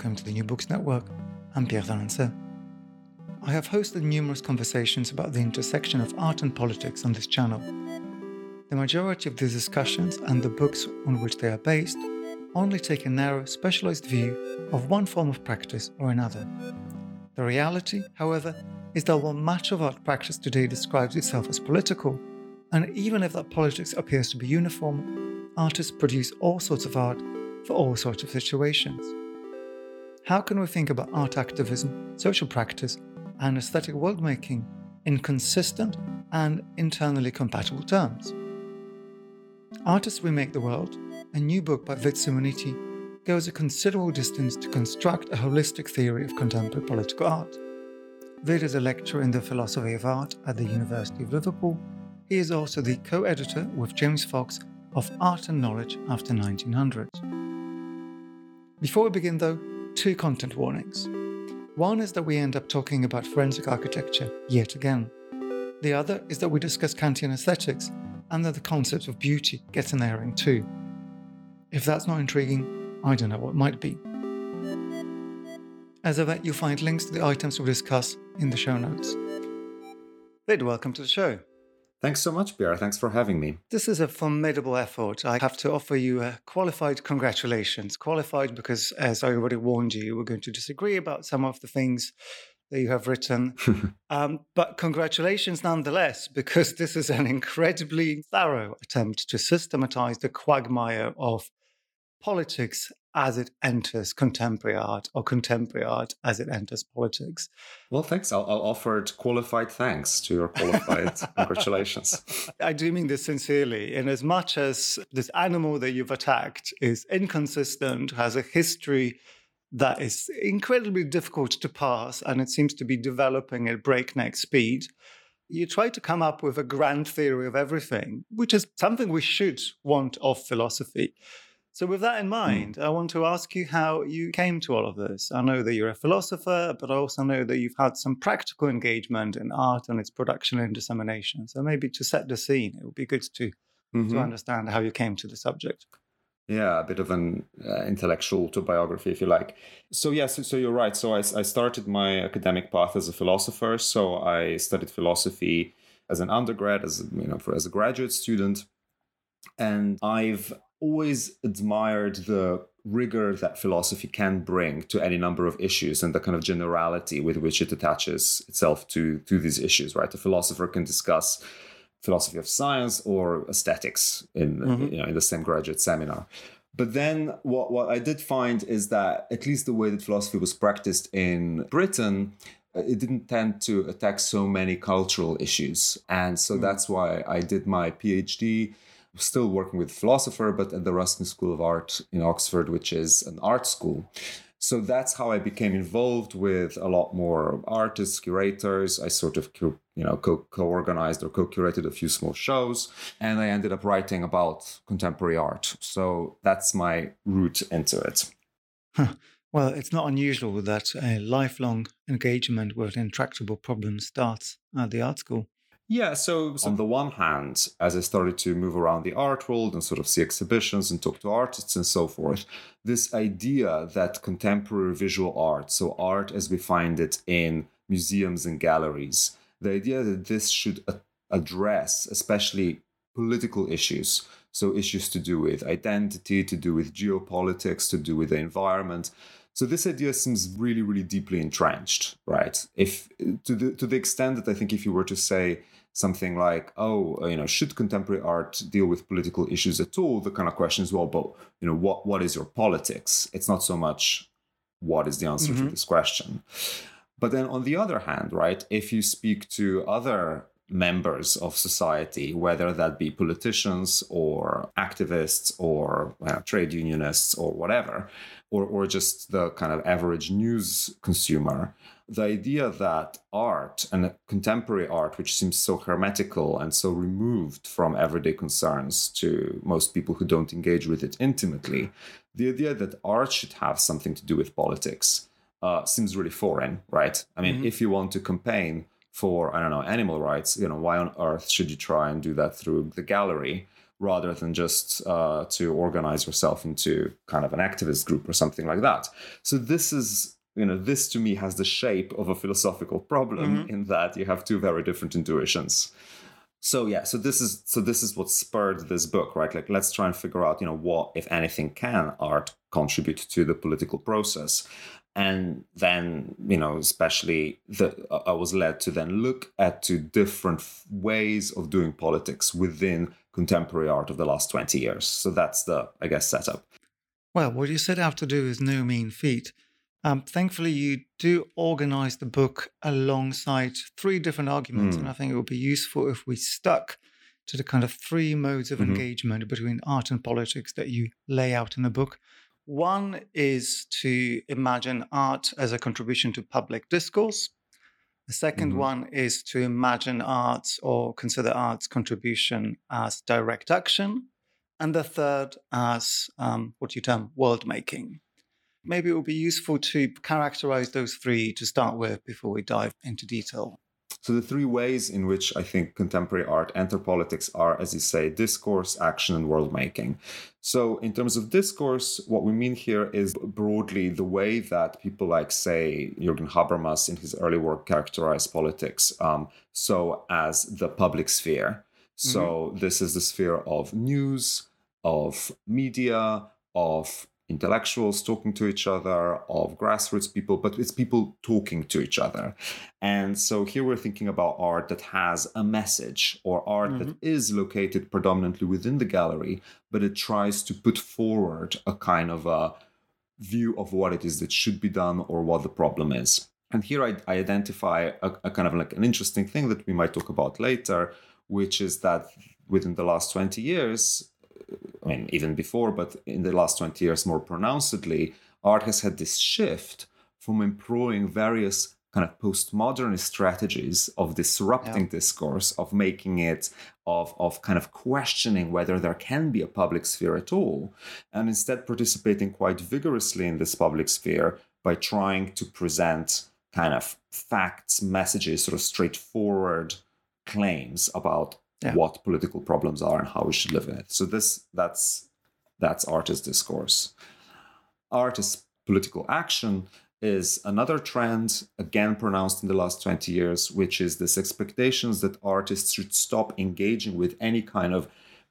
Welcome to the New Books Network. I'm Pierre d'Alancaisez. I have hosted numerous conversations about the intersection of art and politics on this channel. The majority of these discussions and the books on which they are based only take a narrow, specialized view of one form of practice or another. The reality, however, is that while much of art practice today describes itself as political, and even if that politics appears to be uniform, artists produce all sorts of art for all sorts of situations. How can we think about art activism, social practice, and aesthetic worldmaking in consistent and internally compatible terms? Artists Remake the World, a new book by Vid Simoniti, goes a considerable distance to construct a holistic theory of contemporary political art. Vid is a lecturer in the philosophy of art at the University of Liverpool. He is also the co editor with James Fox of Art and Knowledge After 1900. Before we begin, though, two content warnings. One is that we end up talking about forensic architecture yet again. The other is that we discuss Kantian aesthetics and that the concept of beauty gets an airing too. If that's not intriguing, I don't know what might be. As ever, you'll find links to the items we discuss in the show notes. Vid, welcome to the show. Thanks so much, Pierre. Thanks for having me. This is a formidable effort. I have to offer you a qualified congratulations. Qualified because, as I already warned you, we're going to disagree about some of the things that you have written. um, but congratulations nonetheless, because this is an incredibly thorough attempt to systematize the quagmire of politics as it enters contemporary art or contemporary art as it enters politics. Well, thanks. I'll, I'll offer qualified thanks to your qualified congratulations. I do mean this sincerely. In as much as this animal that you've attacked is inconsistent, has a history that is incredibly difficult to pass, and it seems to be developing at breakneck speed. You try to come up with a grand theory of everything, which is something we should want of philosophy. So, with that in Hmm. mind, I want to ask you how you came to all of this. I know that you're a philosopher, but I also know that you've had some practical engagement in art and its production and dissemination. So, maybe to set the scene, it would be good to, Mhm. to understand how you came to the subject. Yeah, a bit of an uh, intellectual autobiography, if you like. So, yes, so, so you're right. So, I, I started my academic path as a philosopher. So, I studied philosophy as an undergrad, as you know, for, as a graduate student, and I've always admired the rigor that philosophy can bring to any number of issues and the kind of generality with which it attaches itself to to these issues right a philosopher can discuss philosophy of science or aesthetics in Mhm. you know in the same graduate seminar but then what, what I did find is that at least the way that philosophy was practiced in Britain, uh, it didn't tend to attack so many cultural issues. And so that's why I did my PhD, still working with philosopher, but at the Ruskin School of Art in Oxford, which is an art school. So that's how I became involved with a lot more artists, curators. I sort of, you know, co- co-organized or co-curated a few small shows, and I ended up writing about contemporary art. So that's my route into it. Well, it's not unusual that a lifelong engagement with intractable problems starts at the art school. Yeah, so, so on the one hand, as I started to move around the art world and sort of see exhibitions and talk to artists and so forth, this idea that contemporary visual art, so art as we find it in museums and galleries, the idea that this should address especially political issues, so issues to do with identity, to do with geopolitics, to do with the environment. So this idea seems really, really deeply entrenched, right? If to the to the extent that I think if you were to say something like, oh, you know, should contemporary art deal with political issues at all? The kind of question is, well, but you know, what what is your politics? It's not so much what is the answer mm-hmm. to this question. But then on the other hand, right, if you speak to other members of society, whether that be politicians or activists or well, trade unionists or whatever, or, or just the kind of average news consumer, the idea that art and contemporary art, which seems so hermetical and so removed from everyday concerns to most people who don't engage with it intimately, the idea that art should have something to do with politics uh, seems really foreign, right? I mean, mm-hmm. if you want to campaign for, I don't know, animal rights, you know, why on earth should you try and do that through the gallery rather than just uh, to organize yourself into kind of an activist group or something like that? So this is you know this to me has the shape of a philosophical problem mm-hmm. in that you have two very different intuitions. So yeah so this is so this is what spurred this book right? Like let's try and figure out you know what if anything can art contribute to the political process. And then you know especially the i was led to then look at two different ways of doing politics within contemporary art of the last 20 years. So that's the i guess setup. Well what you set out to do is no mean feat um, thankfully, you do organize the book alongside three different arguments, mm. and I think it would be useful if we stuck to the kind of three modes of mm-hmm. engagement between art and politics that you lay out in the book. One is to imagine art as a contribution to public discourse. The 2nd mm-hmm. one is to imagine art or consider art's contribution as direct action. And the third as um, what you term world making maybe it would be useful to characterize those three to start with before we dive into detail. So, the three ways in which I think contemporary art enter politics are, as you say, discourse, action, and world making. So, in terms of discourse, what we mean here is broadly the way that people like, say, Jürgen Habermas in his early work characterized politics. Um, so, as the public sphere. So, mm-hmm. this is the sphere of news, of media, of intellectuals talking to each other, of grassroots people, but it's people talking to each other. And so here we're thinking about art that has a message or art mm-hmm. that is located predominantly within the gallery, but it tries to put forward a kind of a view of what it is that should be done or what the problem is. And here I, I identify a, a kind of like an interesting thing that we might talk about later, which is that within the last 20 years, I mean, even before, but in the last 20 years more pronouncedly, art has had this shift from employing various kind of postmodernist strategies of disrupting yeah. discourse, of making it, of, of kind of questioning whether there can be a public sphere at all, and instead participating quite vigorously in this public sphere by trying to present kind of facts, messages, sort of straightforward claims about yeah. what political problems are and how we should live in it. So this that's that's artist discourse. Artist political action is another trend again pronounced in the last 20 years which is this expectations that artists should stop engaging with any kind of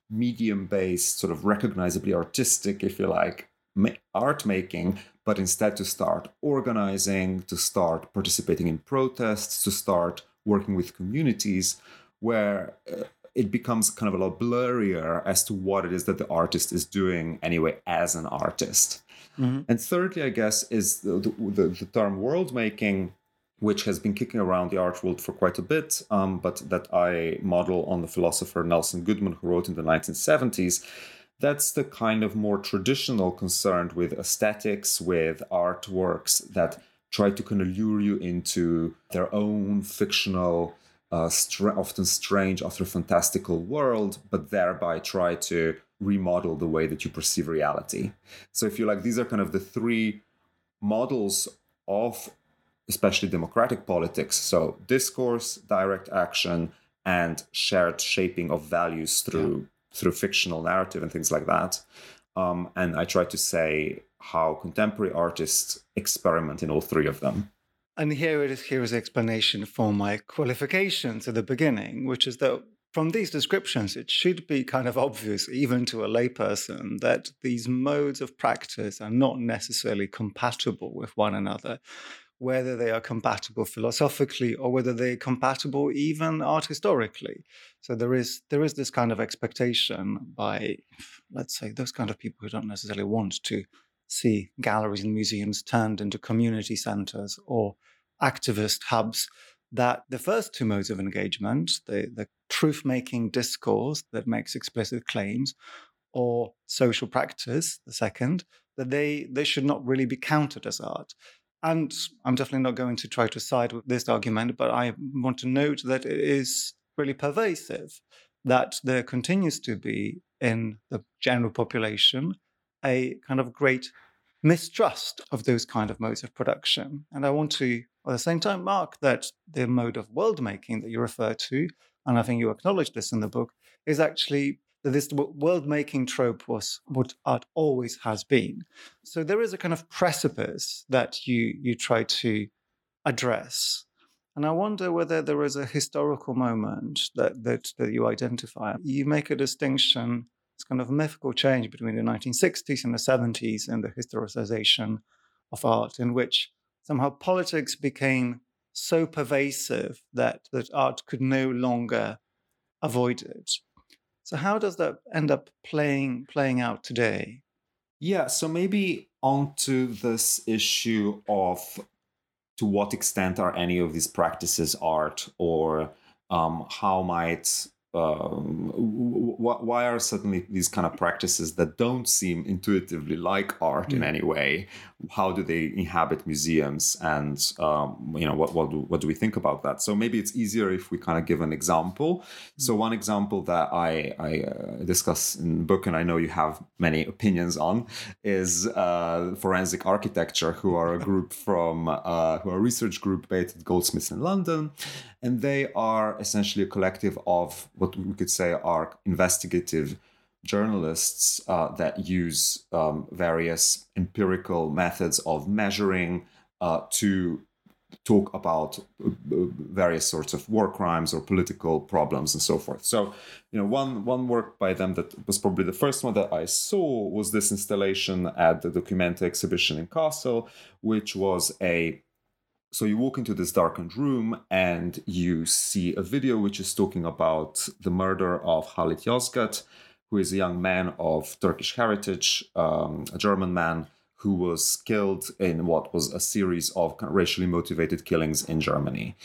medium based sort of recognizably artistic if you like art making but instead to start organizing to start participating in protests to start working with communities where uh, it becomes kind of a lot blurrier as to what it is that the artist is doing anyway as an artist. Mm-hmm. And thirdly, I guess, is the, the, the, term world making, which has been kicking around the art world for quite a bit, um, but that I model on the philosopher Nelson Goodman, who wrote in the 1970s. That's the kind of more traditional concern with aesthetics, with artworks that try to kind of lure you into their own fictional uh, str- often strange, often fantastical world, but thereby try to remodel the way that you perceive reality. So, if you like, these are kind of the three models of especially democratic politics. So, discourse, direct action, and shared shaping of values through yeah. through fictional narrative and things like that. Um, and I try to say how contemporary artists experiment in all three of them. And here it is here is explanation for my qualifications at the beginning, which is that from these descriptions, it should be kind of obvious, even to a layperson, that these modes of practice are not necessarily compatible with one another, whether they are compatible philosophically or whether they're compatible even art historically. So there is there is this kind of expectation by, let's say, those kind of people who don't necessarily want to see galleries and museums turned into community centers or activist hubs that the first two modes of engagement, the, the truth making discourse that makes explicit claims, or social practice, the second, that they, they should not really be counted as art. And I'm definitely not going to try to side with this argument, but I want to note that it is really pervasive that there continues to be in the general population a kind of great mistrust of those kind of modes of production. And I want to, at the same time, mark that the mode of world making that you refer to, and I think you acknowledge this in the book, is actually that this world making trope was what art always has been. So there is a kind of precipice that you you try to address. And I wonder whether there is a historical moment that, that, that you identify. You make a distinction, it's kind of a mythical change between the 1960s and the 70s and the historicization of art, in which somehow politics became so pervasive that, that art could no longer avoid it. So how does that end up playing playing out today? Yeah, so maybe onto this issue of to what extent are any of these practices art or um, how might um, why are suddenly these kind of practices that don't seem intuitively like art mm. in any way how do they inhabit museums? And um, you know what, what do, what do we think about that? So maybe it's easier if we kind of give an example. So one example that i, I uh, discuss in the book and i know you have many opinions on is uh, forensic architecture who are a group from uh, who are a research group based at goldsmiths in london. And they are essentially a collective of what we could say are investigative journalists uh, that use um, various empirical methods of measuring uh, to talk about uh, various sorts of war crimes or political problems and so forth. So, you know, one one work by them that was probably the first one that I saw was this installation at the Documenta exhibition in Kassel, which was a so you walk into this darkened room and you see a video which is talking about the murder of Halit Yozgat, who is a young man of Turkish heritage, um, a German man who was killed in what was a series of racially motivated killings in Germany.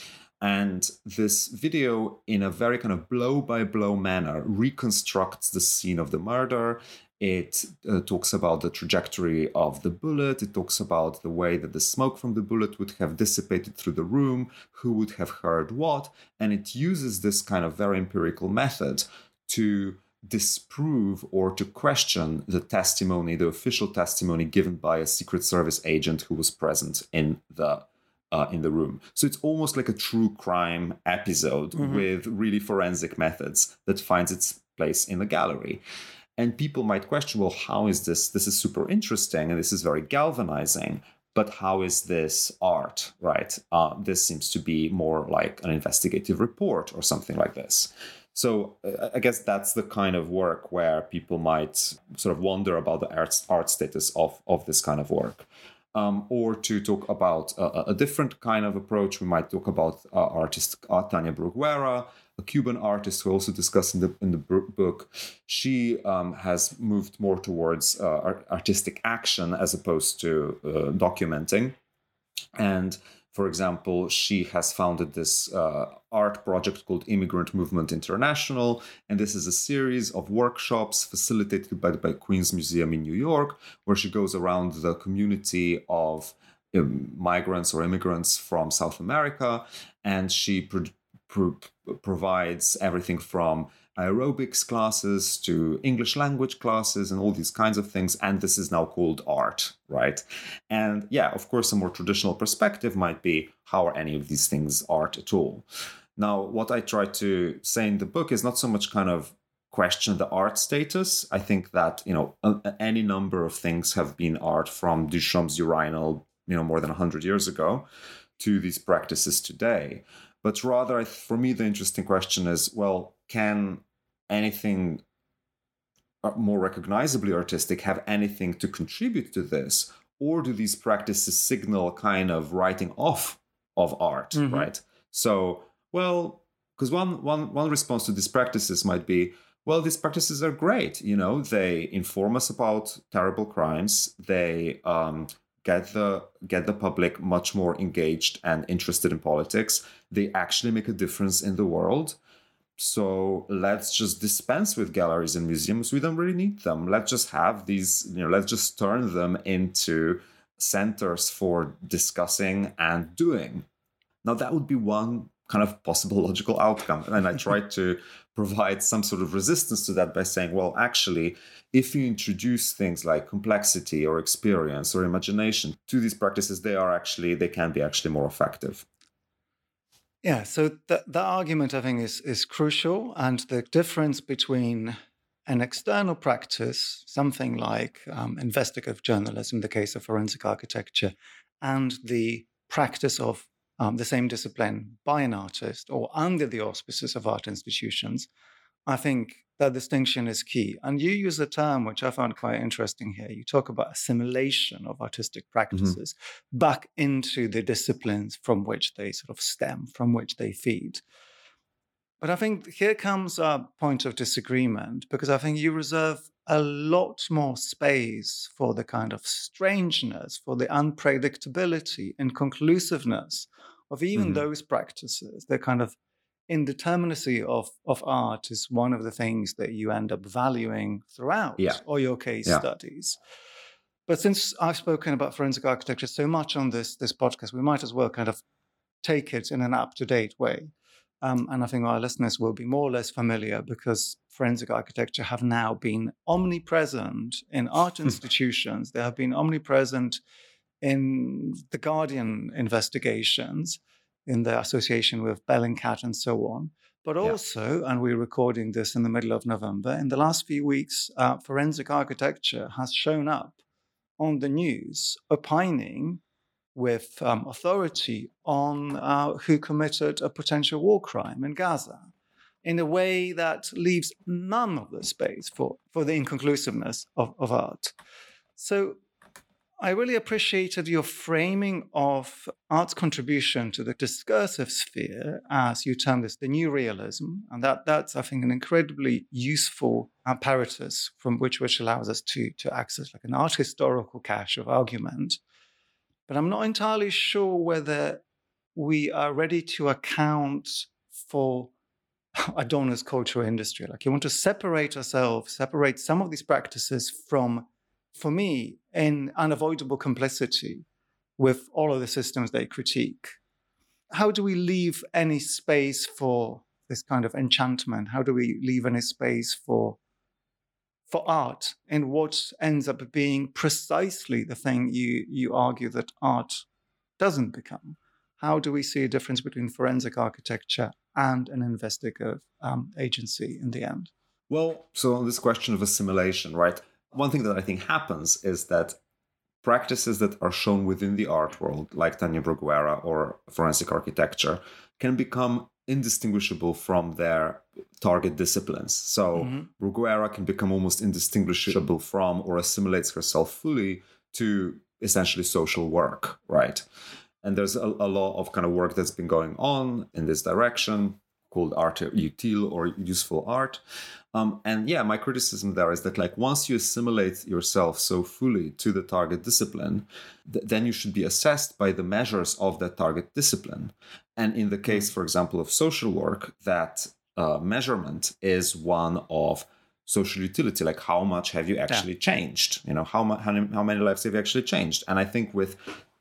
And this video, in a very kind of blow by blow manner, reconstructs the scene of the murder. It uh, talks about the trajectory of the bullet. It talks about the way that the smoke from the bullet would have dissipated through the room, who would have heard what. And it uses this kind of very empirical method to disprove or to question the testimony, the official testimony given by a Secret Service agent who was present in the uh, in the room. So it's almost like a true crime episode mm-hmm. with really forensic methods that finds its place in the gallery. And people might question, well, how is this? This is super interesting and this is very galvanizing. But how is this art, right? Uh, this seems to be more like an investigative report or something like this. So uh, I guess that's the kind of work where people might sort of wonder about the art, art status of, of this kind of work um, or to talk about a, a, different kind of approach. We might talk about uh, artist uh, Tania Bruguera, a Cuban artist who also discussed in the in the book. She um, has moved more towards uh, artistic action as opposed to uh, documenting, and for example, she has founded this uh, art project called Immigrant Movement International, and this is a series of workshops facilitated by by Queens Museum in New York, where she goes around the community of um, migrants or immigrants from South America, and she pro- provides everything from aerobics classes to English language classes and all these kinds of things. And this is now called art, right? And yeah, of course, a more traditional perspective might be how are any of these things art at all? Now, what I try to say in the book is not so much kind of question the art status. I think that, you know, any number of things have been art from Duchamp's urinal, you know, more than 100 years ago to these practices today. But rather, for me, the interesting question is well, can anything uh, more recognizably artistic have anything to contribute to this? Or do these practices signal kind of writing off of art, mm-hmm. right? So, well, because one, one, one response to these practices might be, Well, these practices are great. You know, they inform us about terrible crimes. They um, get the get the public much more engaged and interested in politics. They actually make a difference in the world. So let's just dispense with galleries and museums. We don't really need them. Let's just have these. You know, let's just turn them into centers for discussing and doing. Now, that would be one kind of possible logical outcome. And I tried to provide some sort of resistance to that by saying, well, actually, if you introduce things like complexity or experience or imagination to these practices, they are actually, they can be actually more effective. Yeah, so the, the argument I think is, is crucial. And the difference between an external practice, something like um, investigative journalism, the case of forensic architecture, and the practice of um, the same discipline by an artist or under the auspices of art institutions, I think that distinction is key. And you use a term which I found quite interesting here. You talk about assimilation of artistic mm-hmm. practices mm-hmm. back into the disciplines from which they sort of stem, from which they feed. But I think here comes a point of disagreement because I think you reserve a lot more space for the kind of strangeness, for the unpredictability, and conclusiveness of even mm-hmm. those practices. The kind of indeterminacy of, of art is one of the things that you end up valuing throughout yeah. all your case yeah. studies. But since I've spoken about forensic architecture so much on this, this podcast, we might as well kind of take it in an up to date way. Um, and I think our listeners will be more or less familiar because forensic architecture have now been omnipresent in art institutions. They have been omnipresent in the Guardian investigations, in the association with Bellingcat and so on. But also, yeah. and we're recording this in the middle of November, in the last few weeks, uh, forensic architecture has shown up on the news opining with um, authority on uh, who committed a potential war crime in Gaza in a way that leaves none of the space for, for the inconclusiveness of, of art. So I really appreciated your framing of art's contribution to the discursive sphere, as you term this, the new realism. And that, that's, I think, an incredibly useful apparatus from which which allows us to, to access like an art historical cache of argument but I'm not entirely sure whether we are ready to account for a donor's cultural industry. Like you want to separate ourselves, separate some of these practices from, for me, in unavoidable complicity with all of the systems they critique. How do we leave any space for this kind of enchantment? How do we leave any space for for art and what ends up being precisely the thing you, you argue that art doesn't become. How do we see a difference between forensic architecture and an investigative um, agency in the end? Well, so on this question of assimilation, right? One thing that I think happens is that practices that are shown within the art world, like Tania Bruguera or forensic architecture, can become indistinguishable from their target disciplines. So mm-hmm. Bruguera can become almost indistinguishable from or assimilates herself fully to essentially social work, right? And there's a, a lot of kind of work that's been going on in this direction called art utile or useful art. Um, and yeah, my criticism there is that like once you assimilate yourself so fully to the target discipline, th- then you should be assessed by the measures of that target discipline. And in the case, for example, of social work, that uh, measurement is one of social utility like how much have you actually yeah. changed you know how, mu- how, how many lives have you actually changed and i think with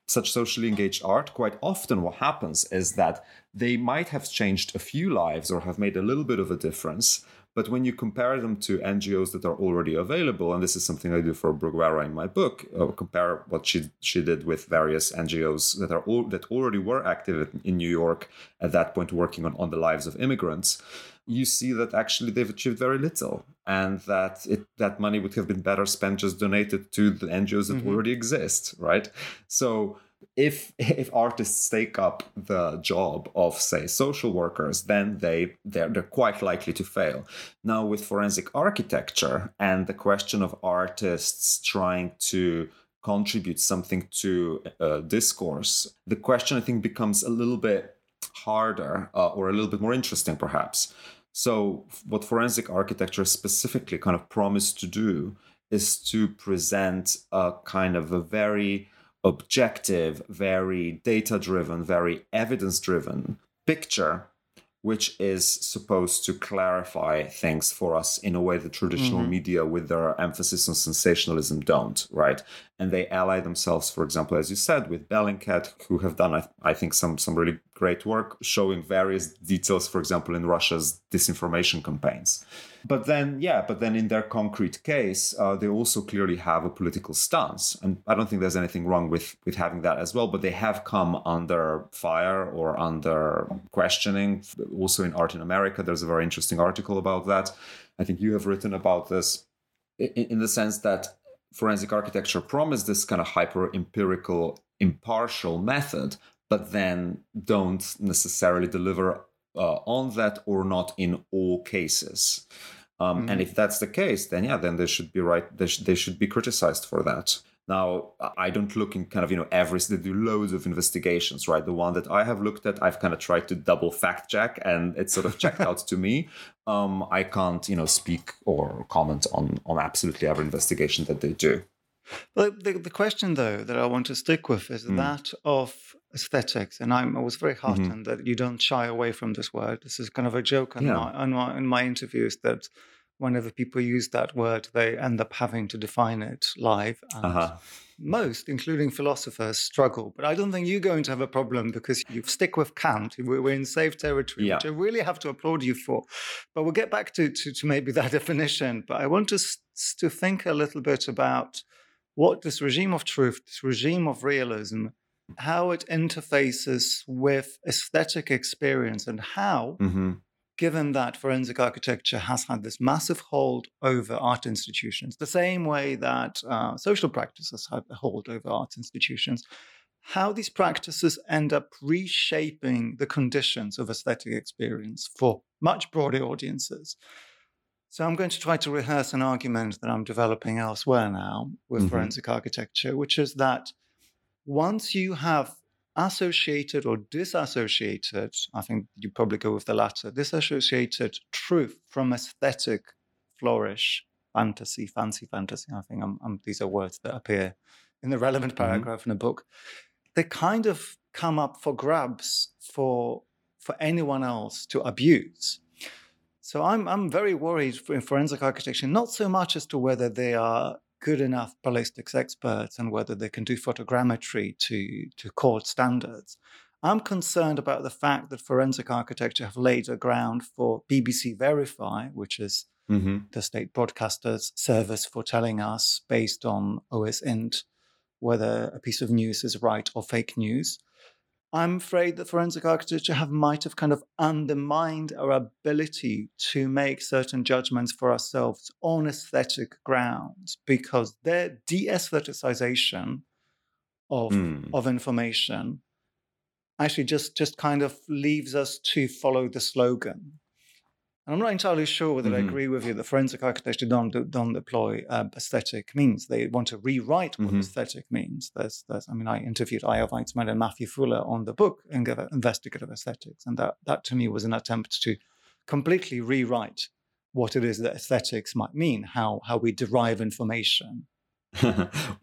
such socially engaged art quite often what happens is that they might have changed a few lives or have made a little bit of a difference but when you compare them to NGOs that are already available, and this is something I do for Bruguera in my book, uh, compare what she she did with various NGOs that are all, that already were active in New York at that point, working on, on the lives of immigrants. You see that actually they've achieved very little, and that it that money would have been better spent just donated to the NGOs that mm-hmm. already exist, right? So if if artists take up the job of say social workers then they they're, they're quite likely to fail now with forensic architecture and the question of artists trying to contribute something to a discourse the question i think becomes a little bit harder uh, or a little bit more interesting perhaps So, what forensic architecture specifically kind of promised to do is to present a kind of a very objective, very data driven, very evidence driven picture which is supposed to clarify things for us in a way that traditional mm-hmm. media, with their emphasis on sensationalism, don't, right? And they ally themselves, for example, as you said, with Bellingcat, who have done, I, I think, some some really great work showing various details, for example, in Russia's disinformation campaigns. But then, yeah, but then in their concrete case, uh, they also clearly have a political stance, and I don't think there's anything wrong with with having that as well. But they have come under fire or under questioning. Also in Art in America, there's a very interesting article about that. I think you have written about this in, in the sense that forensic architecture promised this kind of hyper empirical, impartial method, but then don't necessarily deliver uh, on that or not in all cases. Um, mm-hmm. And if that's the case, then yeah, then they should be right. They, sh- they should be criticized for that. Now, I don't look in kind of, you know, every, they do loads of investigations, right? The one that I have looked at, I've kind of tried to double fact check and it's sort of checked out to me. Um, I can't, you know, speak or comment on, on absolutely every investigation that they do. Well, the, the question, though, that I want to stick with is mm. that of aesthetics. And I'm, I was very heartened mm-hmm. that you don't shy away from this word. This is kind of a joke in, yeah. my, in, my, in my interviews that whenever people use that word, they end up having to define it live. Uh-huh. Most, including philosophers, struggle. But I don't think you're going to have a problem because you stick with Kant. We're in safe territory, yeah. which I really have to applaud you for. But we'll get back to, to, to maybe that definition. But I want us to think a little bit about what this regime of truth, this regime of realism, how it interfaces with aesthetic experience and how, mm-hmm. Given that forensic architecture has had this massive hold over art institutions, the same way that uh, social practices have a hold over art institutions, how these practices end up reshaping the conditions of aesthetic experience for much broader audiences. So I'm going to try to rehearse an argument that I'm developing elsewhere now with mm-hmm. forensic architecture, which is that once you have associated or disassociated, I think you probably go with the latter, disassociated truth from aesthetic flourish, fantasy, fancy fantasy. I think I'm, I'm, these are words that appear in the relevant mm-hmm. paragraph mm-hmm. in the book. They kind of come up for grabs for for anyone else to abuse. So I'm I'm very worried in forensic architecture, not so much as to whether they are good enough ballistics experts and whether they can do photogrammetry to, to court standards. I'm concerned about the fact that forensic architecture have laid a ground for BBC Verify, which is mm-hmm. the state broadcaster's service for telling us based on OSINT whether a piece of news is right or fake news. I'm afraid that forensic architecture have might have kind of undermined our ability to make certain judgments for ourselves on aesthetic grounds because their de-aestheticization of mm. of information actually just just kind of leaves us to follow the slogan and I'm not entirely sure whether mm-hmm. I agree with you that forensic architecture don't, don't deploy uh, aesthetic means. They want to rewrite what mm-hmm. aesthetic means. There's, there's, I mean, I interviewed Eyal Weizman and Matthew Fuller on the book Investigative Aesthetics, and that, that to me was an attempt to completely rewrite what it is that aesthetics might mean, how, how we derive information.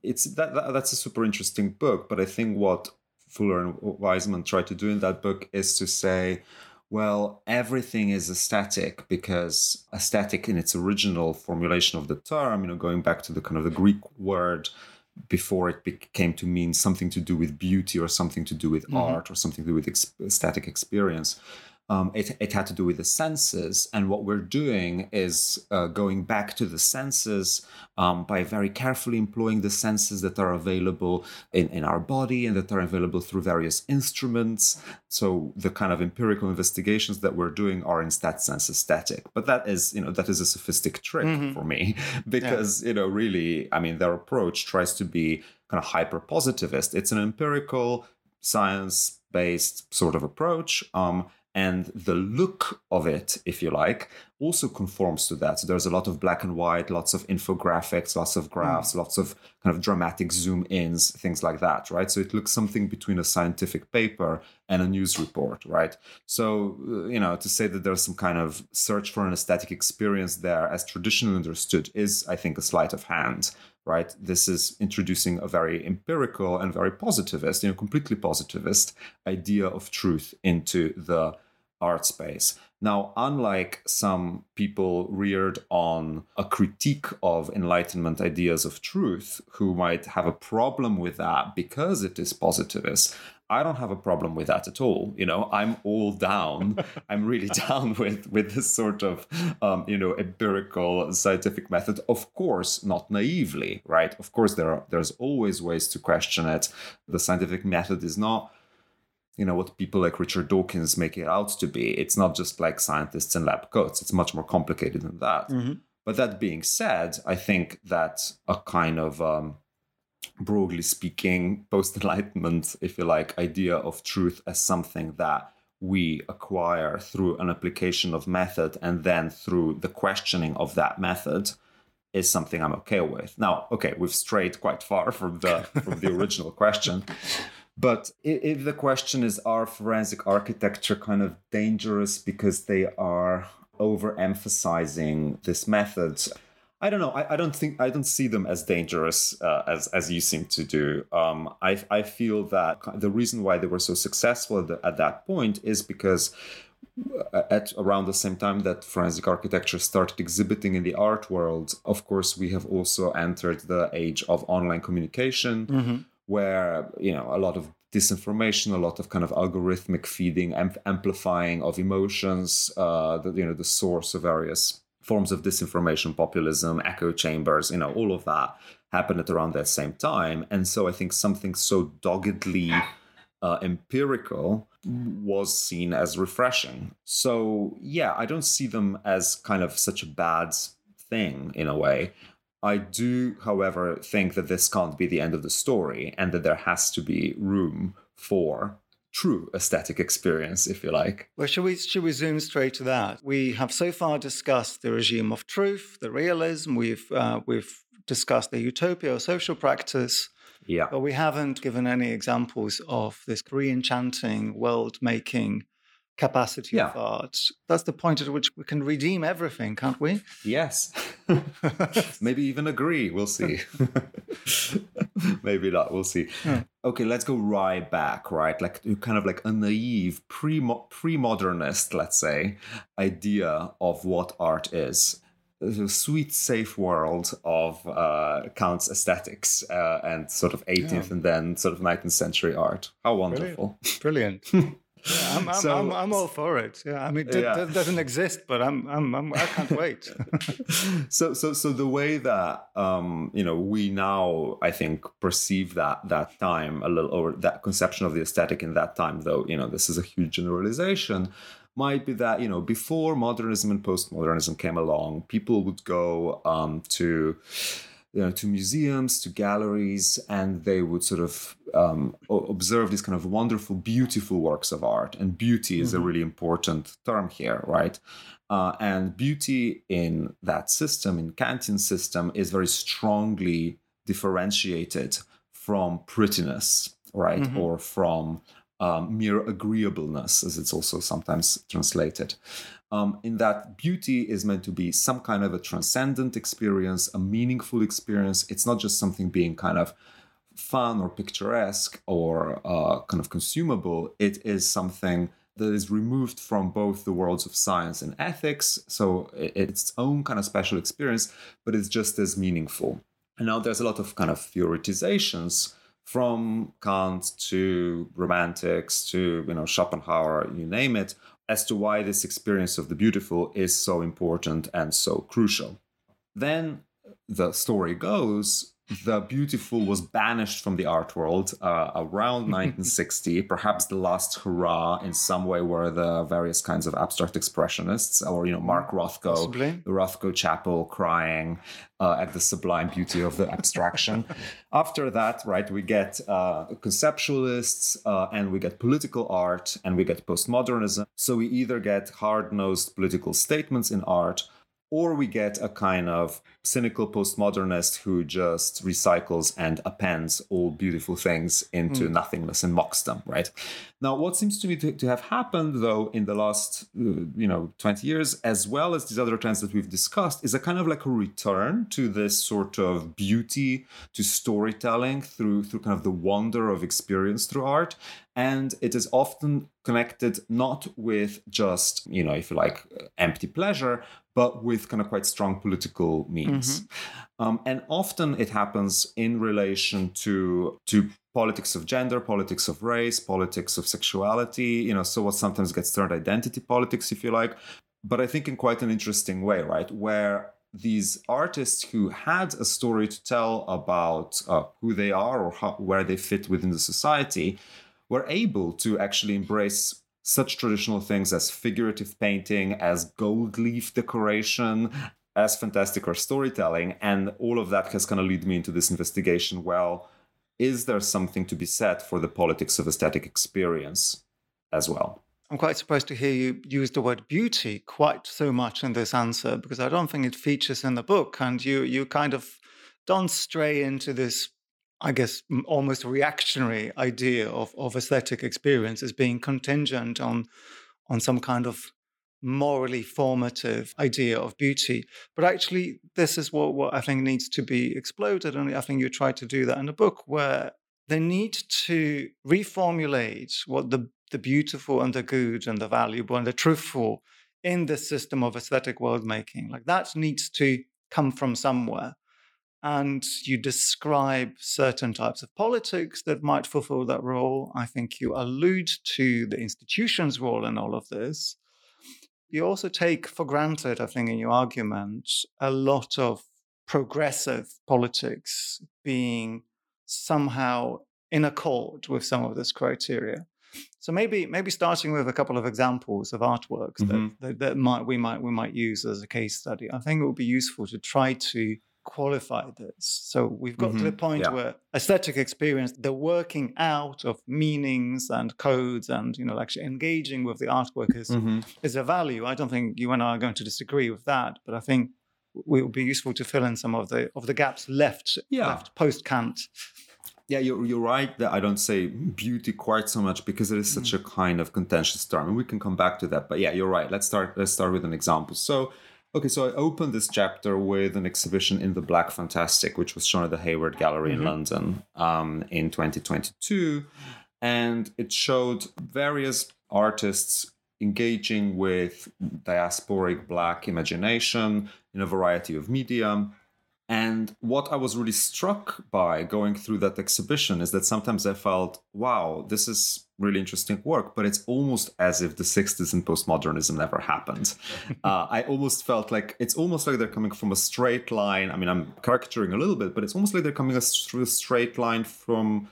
it's that, that, that's a super interesting book, but I think what Fuller and Weizman tried to do in that book is to say, well, everything is aesthetic because aesthetic in its original formulation of the term, you know, going back to the kind of the Greek word before it became to mean something to do with beauty or something to do with mm-hmm. art or something to do with ex- aesthetic experience um, it, it had to do with the senses. And what we're doing is uh, going back to the senses um, by very carefully employing the senses that are available in, in our body and that are available through various instruments. So the kind of empirical investigations that we're doing are in that sense aesthetic. But that is, you know, that is a sophistic trick mm-hmm. for me because, yeah. you know, really, I mean, their approach tries to be kind of hyper positivist. It's an empirical science based sort of approach. Um, and the look of it, if you like, also conforms to that. So there's a lot of black and white, lots of infographics, lots of graphs, mm. lots of kind of dramatic zoom ins, things like that, right? So it looks something between a scientific paper and a news report, right? So, uh, you know, to say that there's some kind of search for an aesthetic experience there, as traditionally understood, is, I think, a sleight of hand right? This is introducing a very empirical and very positivist, you know, completely positivist idea of truth into the art space. Now, unlike some people reared on a critique of Enlightenment ideas of truth who might have a problem with that because it is positivist, I don't have a problem with that at all. You know, I'm all down. I'm really down with with this sort of um, you know empirical scientific method. Of course, not naively, right? Of course, there are there's always ways to question it. The scientific method is not you know what people like Richard Dawkins make it out to be. It's not just like scientists in lab coats. It's much more complicated than that. Mm-hmm. But that being said, I think that a kind of um, broadly speaking, post enlightenment, if you like, idea of truth as something that we acquire through an application of method and then through the questioning of that method is something I'm okay with. Now, okay, we've strayed quite far from the from the original question. But if the question is are forensic architecture kind of dangerous because they are overemphasizing this method? I don't know. I, I don't think I don't see them as dangerous uh, as as you seem to do. Um, I I feel that the reason why they were so successful at, the, at that point is because uh, at around the same time that forensic architecture started exhibiting in the art world, of course, we have also entered the age of online communication, mm-hmm. where you know a lot of disinformation, a lot of kind of algorithmic feeding, amp- amplifying of emotions, uh, the, you know, the source of various forms of disinformation, populism, echo chambers, you know, all of that happened at around that same time. And so I think something so doggedly uh, empirical was seen as refreshing. So yeah, I don't see them as kind of such a bad thing in a way. I do, however, think that this can't be the end of the story and that there has to be room for true aesthetic experience, if you like. Well, should we should we zoom straight to that? We have so far discussed the regime of truth, the realism. We've uh, we've discussed the utopia or social practice. Yeah. But we haven't given any examples of this re-enchanting, world-making capacity yeah. of art. That's the point at which we can redeem everything, can't we? Yes. Maybe even agree. We'll see. Maybe not. We'll see. Yeah. Okay, let's go right back, right? Like kind of like a naive pre pre-modernist, let's say, idea of what art is the sweet, safe world of uh, Kant's aesthetics uh, and sort of 18th yeah. and then sort of 19th century art. How wonderful. Brilliant. Brilliant. Yeah, I'm, I'm, so, I'm, I'm, all for it. Yeah, I mean, it yeah. doesn't exist, but I'm, I'm, I'm I can't wait. so, so, so the way that um, you know we now, I think, perceive that that time a little, or that conception of the aesthetic in that time, though you know this is a huge generalization, might be that you know before modernism and postmodernism came along, people would go um, to you know, to museums, to galleries, and they would sort of um, observe these kind of wonderful, beautiful works of art. And beauty is mm-hmm. a really important term here, right? Uh, and beauty in that system, in Kantian system, is very strongly differentiated from prettiness, right, mm-hmm. or from um, mere agreeableness, as it's also sometimes translated um, in that beauty is meant to be some kind of a transcendent experience, a meaningful experience. It's not just something being kind of fun or picturesque or uh, kind of consumable. It is something that is removed from both the worlds of science and ethics. So it's its own kind of special experience, but it's just as meaningful. And now there's a lot of kind of theoretizations from Kant to romantics to you know Schopenhauer, you name it, as to why this experience of the beautiful is so important and so crucial. Then the story goes the beautiful was banished from the art world uh, around 1960. Perhaps the last hurrah in some way were the various kinds of abstract expressionists, or you know Mark Rothko, Possibly. the Rothko Chapel, crying uh, at the sublime beauty of the abstraction. After that, right, we get uh, conceptualists, uh, and we get political art, and we get postmodernism. So we either get hard-nosed political statements in art or we get a kind of cynical postmodernist who just recycles and appends all beautiful things into mm. nothingness and mocks them right now what seems to me to, to, have happened though in the last uh, you know 20 years as well as these other trends that we've discussed is a kind of like a return to this sort of beauty to storytelling through through kind of the wonder of experience through art and it is often connected not with just you know if you like empty pleasure but with kind of quite strong political means. Mm-hmm. Um, and often it happens in relation to to politics of gender, politics of race, politics of sexuality. You know, so what sometimes gets termed identity politics, if you like. But I think in quite an interesting way, right? Where these artists who had a story to tell about uh, who they are or how, where they fit within the society were able to actually embrace such traditional things as figurative painting, as gold leaf decoration, as fantastic or storytelling. And all of that has kind of led me into this investigation. Well, is there something to be said for the politics of aesthetic experience as well? I'm quite surprised to hear you use the word beauty quite so much in this answer because I don't think it features in the book. And you you kind of don't stray into this I guess, almost reactionary idea of, of aesthetic experience as being contingent on, on some kind of morally formative idea of beauty. But actually, this is what, what I think needs to be exploded. And I think you try to do that in the book, where they need to reformulate what the, the beautiful and the good and the valuable and the truthful in this system of aesthetic world making. Like that needs to come from somewhere and you describe certain types of politics that might fulfill that role. I think you allude to the institution's role in all of this. You also take for granted, I think, in your argument, a lot of progressive politics being somehow in accord with some of this criteria. So maybe maybe starting with a couple of examples of artworks mm-hmm. that, that, that might we might we might use as a case study. I think it would be useful to try to qualify this. So we've got mm-hmm. to the mm-hmm. point yeah. where aesthetic experience, the working out of meanings and codes and, you know, actually engaging with the artwork is, mm-hmm. is a value. I don't think you and I are going to disagree with that, but I think it would be useful to fill in some of the of the gaps left, yeah. left post Kant. Yeah, you're, you're right that I don't say beauty quite so much because it is such mm. a kind of contentious term, and we can come back to that. But yeah, you're right. Let's start. Let's start with an example. So Okay, so I opened this chapter with an exhibition in the Black Fantastic, which was shown at the Hayward Gallery mm-hmm. in London um, in 2022. And it showed various artists engaging with diasporic Black imagination in a variety of media. And what I was really struck by going through that exhibition is that sometimes I felt, wow, this is really interesting work, but it's almost as if the 60s and postmodernism never happened. uh, I almost felt like it's almost like they're coming from a straight line. I mean, I'm caricaturing a little bit, but it's almost like they're coming through a straight line from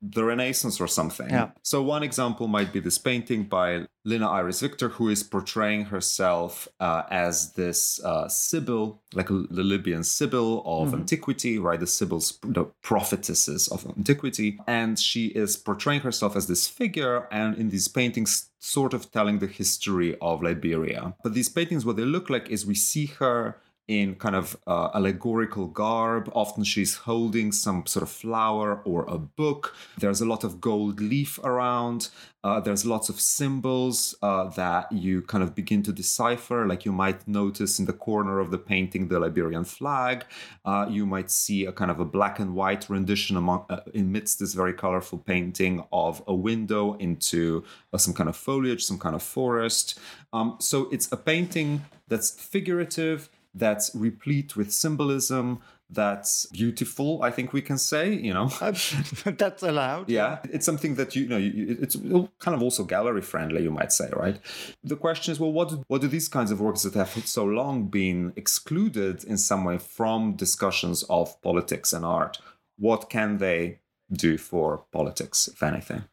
the Renaissance or something. Yeah. So one example might be this painting by Lina Iris Viktor, who is portraying herself uh, as this uh, Sibyl, like a, the Libyan Sibyl of mm-hmm. antiquity, right? The Sibyls, the prophetesses of antiquity, and she is portraying herself as this figure, and in these paintings, sort of telling the history of Liberia. But these paintings, what they look like is we see her in kind of uh, allegorical garb. Often she's holding some sort of flower or a book. There's a lot of gold leaf around. Uh, there's lots of symbols uh, that you kind of begin to decipher. Like you might notice in the corner of the painting the Liberian flag. Uh, you might see a kind of a black and white rendition among, uh, amidst this very colorful painting of a window into uh, some kind of foliage, some kind of forest. Um, so it's a painting that's figurative that's replete with symbolism, that's beautiful i think we can say you know? Uh, that's allowed yeah. It's something that you know it's kind of also gallery friendly you might say right? The question is well what do, what do these kinds of works that have so long been excluded in some way from discussions of politics and art what can they do for politics if anything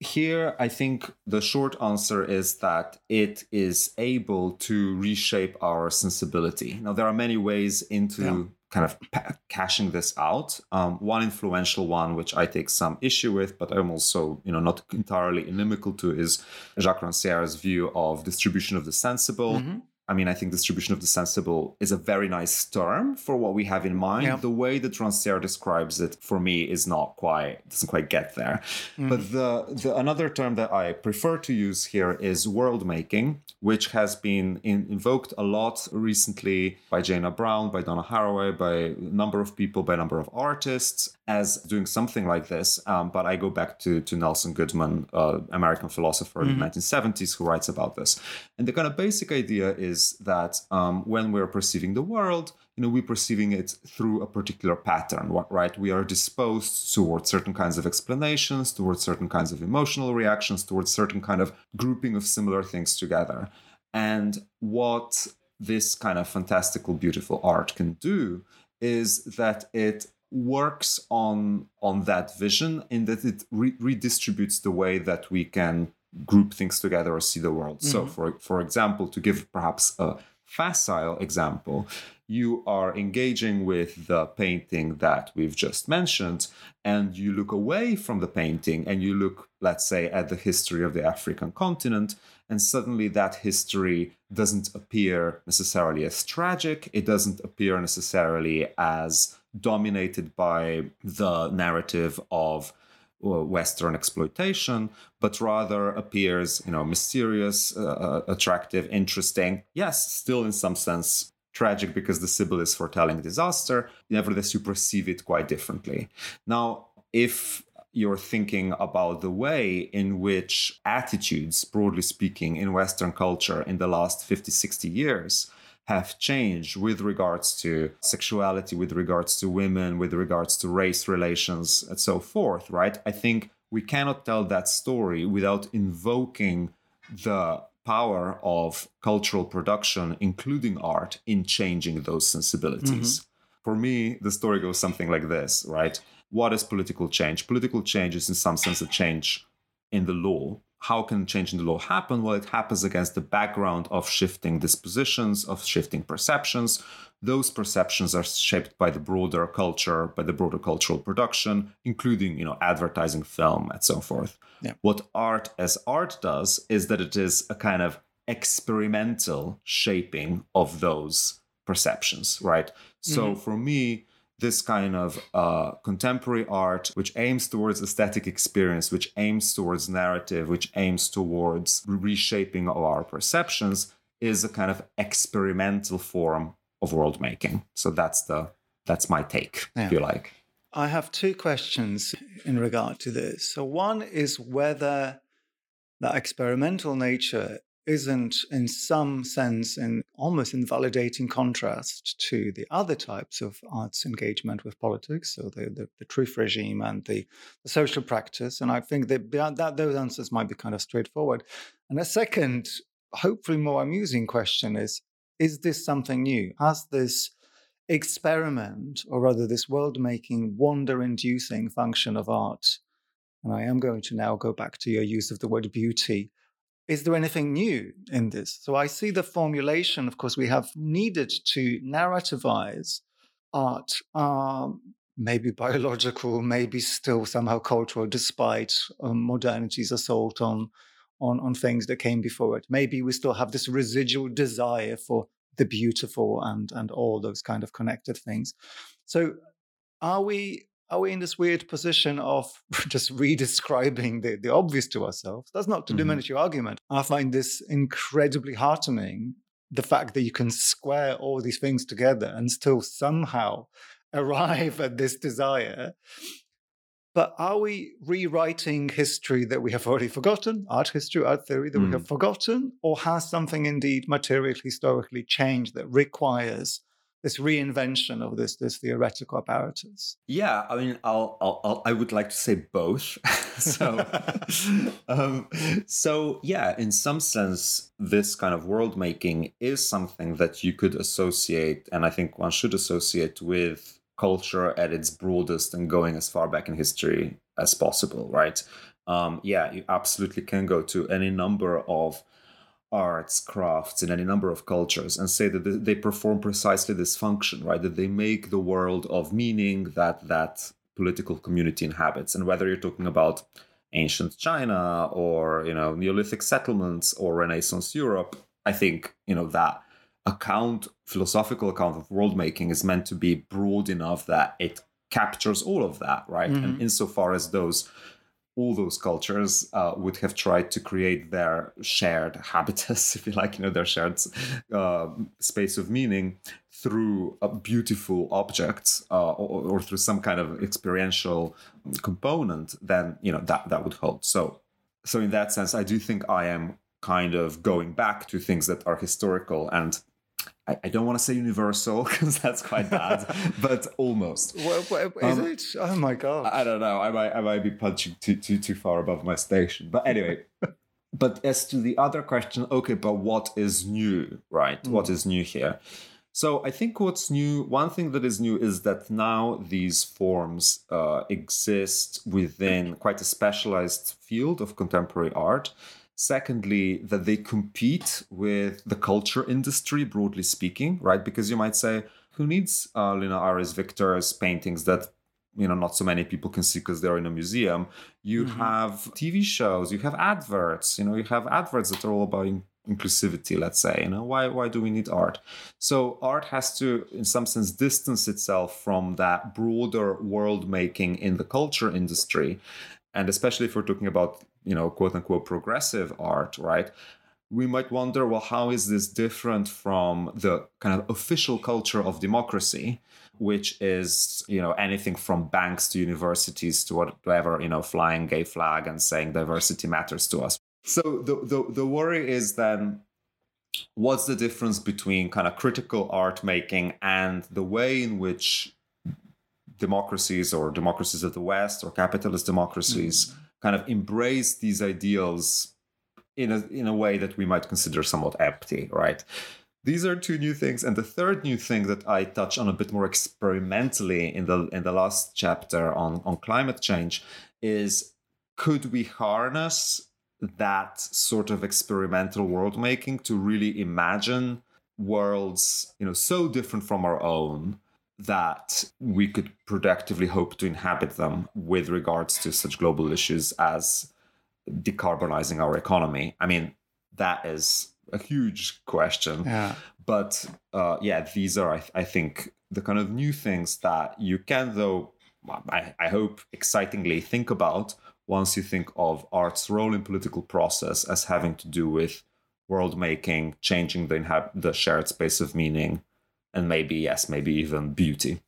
here, I think the short answer is that it is able to reshape our sensibility. Now, there are many ways into yeah. kind of pa- cashing this out. Um, one influential one, which I take some issue with, but I'm also, you know, not entirely inimical to, is Jacques Rancière's view of distribution of the sensible. Mm-hmm I mean, I think distribution of the sensible is a very nice term for what we have in mind. Yeah. The way that Rancière describes it for me is not quite doesn't quite get there. Mm. But the, the another term that I prefer to use here is world making, which has been in, invoked a lot recently by Jana Brown, by Donna Haraway, by a number of people, by a number of artists as doing something like this. Um, but I go back to, to Nelson Goodman, uh, American philosopher mm-hmm. in the 1970s, who writes about this. And the kind of basic idea is that um, when we're perceiving the world, you know, we're perceiving it through a particular pattern, right? We are disposed towards certain kinds of explanations, towards certain kinds of emotional reactions, towards certain kind of grouping of similar things together. And what this kind of fantastical, beautiful art can do is that it works on on that vision in that it re- redistributes the way that we can group things together or see the world. Mm-hmm. So for for example, to give perhaps a facile example, you are engaging with the painting that we've just mentioned and you look away from the painting and you look let's say at the history of the African continent and suddenly that history doesn't appear necessarily as tragic, it doesn't appear necessarily as dominated by the narrative of uh, Western exploitation, but rather appears, you know, mysterious, uh, uh, attractive, interesting. Yes, still in some sense tragic because the Sibyl is foretelling disaster. Nevertheless, you perceive it quite differently. Now, if you're thinking about the way in which attitudes, broadly speaking, in Western culture in the last 50, 60 years have changed with regards to sexuality, with regards to women, with regards to race relations, and so forth, right? I think we cannot tell that story without invoking the power of cultural production, including art, in changing those sensibilities. Mm-hmm. For me, the story goes something like this, right? What is political change? Political change is, in some sense, a change in the law how can change in the law happen? Well, it happens against the background of shifting dispositions, of shifting perceptions. Those perceptions are shaped by the broader culture, by the broader cultural production, including, you know, advertising, film, and so forth. Yeah. What art as art does is that it is a kind of experimental shaping of those perceptions, right? So mm-hmm. for me, this kind of uh, contemporary art, which aims towards aesthetic experience, which aims towards narrative, which aims towards reshaping of our perceptions, is a kind of experimental form of world making. So that's the that's my take, yeah. if you like. I have two questions in regard to this. So one is whether that experimental nature isn't in some sense in almost invalidating contrast to the other types of arts engagement with politics, so the, the, the truth regime and the, the, social practice. And I think that, that those answers might be kind of straightforward. And a second, hopefully more amusing question is, is this something new? Has this experiment, or rather this world-making, wonder-inducing function of art, and I am going to now go back to your use of the word beauty, is there anything new in this? So I see the formulation, of course, we have needed to narrativize art, um, maybe biological, maybe still somehow cultural, despite um, modernity's assault on, on, on things that came before it. Maybe we still have this residual desire for the beautiful and, and all those kind of connected things. So are we are we in this weird position of just redescribing the, the obvious to ourselves? That's not to mm-hmm. diminish your argument. I find this incredibly heartening the fact that you can square all these things together and still somehow arrive at this desire. But are we rewriting history that we have already forgotten, art history, art theory that mm. we have mm. forgotten? Or has something indeed materially, historically changed that requires this reinvention of this this theoretical apparatus? Yeah, I mean, I'll, I'll, I'll i would like to say both. so, um, so yeah, in some sense, this kind of world making is something that you could associate, and I think one should associate with culture at its broadest and going as far back in history as possible, right? Um, yeah, you absolutely can go to any number of arts, crafts in any number of cultures and say that they perform precisely this function, right? That they make the world of meaning that that political community inhabits. And whether you're talking about ancient China or, you know, Neolithic settlements or Renaissance Europe, I think, you know, that account, philosophical account of world making is meant to be broad enough that it captures all of that, right? Mm-hmm. And insofar as those all those cultures uh, would have tried to create their shared habitus, if you like, you know, their shared uh, space of meaning through uh, beautiful objects uh, or, or, through some kind of experiential component, then you know that that would hold. So, so in that sense, I do think I am kind of going back to things that are historical and I, I don't want to say universal because that's quite bad, but almost. What, what, is um, it? Oh my god! I, I don't know. I might I might be punching too too too far above my station. But anyway. but as to the other question, okay, but what is new, right? Mm. What is new here? So I think what's new, one thing that is new is that now these forms uh, exist within quite a specialized field of contemporary art. Secondly, that they compete with the culture industry, broadly speaking, right? Because you might say, who needs uh, Lina Iris Viktor's paintings that you know not so many people can see because they're in a museum you mm-hmm. have tv shows you have adverts you know you have adverts that are all about inclusivity let's say you know why why do we need art so art has to in some sense distance itself from that broader world making in the culture industry and especially if we're talking about you know quote unquote progressive art right? We might wonder well how is this different from the kind of official culture of democracy which is you know anything from banks to universities to whatever you know flying gay flag and saying diversity matters to us. So the the, the worry is then what's the difference between kind of critical art making and the way in which democracies or democracies of the west or capitalist democracies mm-hmm kind of embrace these ideals in a in a way that we might consider somewhat empty, right? These are two new things, and the third new thing that I touch on a bit more experimentally in the in the last chapter on on climate change is could we harness that sort of experimental world making to really imagine worlds you know so different from our own that we could productively hope to inhabit them with regards to such global issues as decarbonizing our economy. I mean, that is a huge question. Yeah. But uh, yeah, these are, I, I, think, the kind of new things that you can, though, I, I hope, excitingly think about once you think of art's role in political process as having to do with world making, changing the, inhab- the shared space of meaning, and maybe yes maybe even beauty.